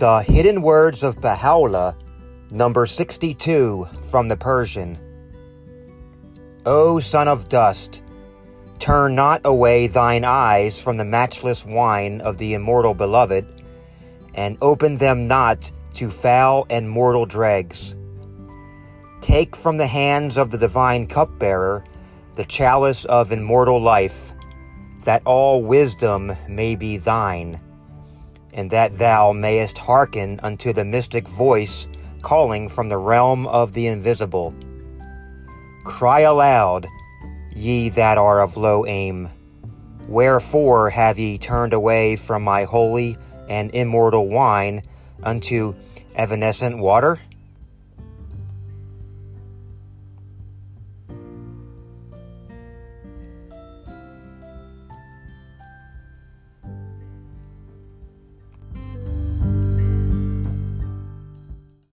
The Hidden Words of Baha'u'llah, number 62 from the Persian. O son of dust, turn not away thine eyes from the matchless wine of the immortal beloved, and open them not to foul and mortal dregs. Take from the hands of the divine cupbearer the chalice of immortal life, that all wisdom may be thine and that thou mayest hearken unto the mystic voice calling from the realm of the invisible. Cry aloud, ye that are of low aim. Wherefore have ye turned away from my holy and immortal wine unto evanescent water?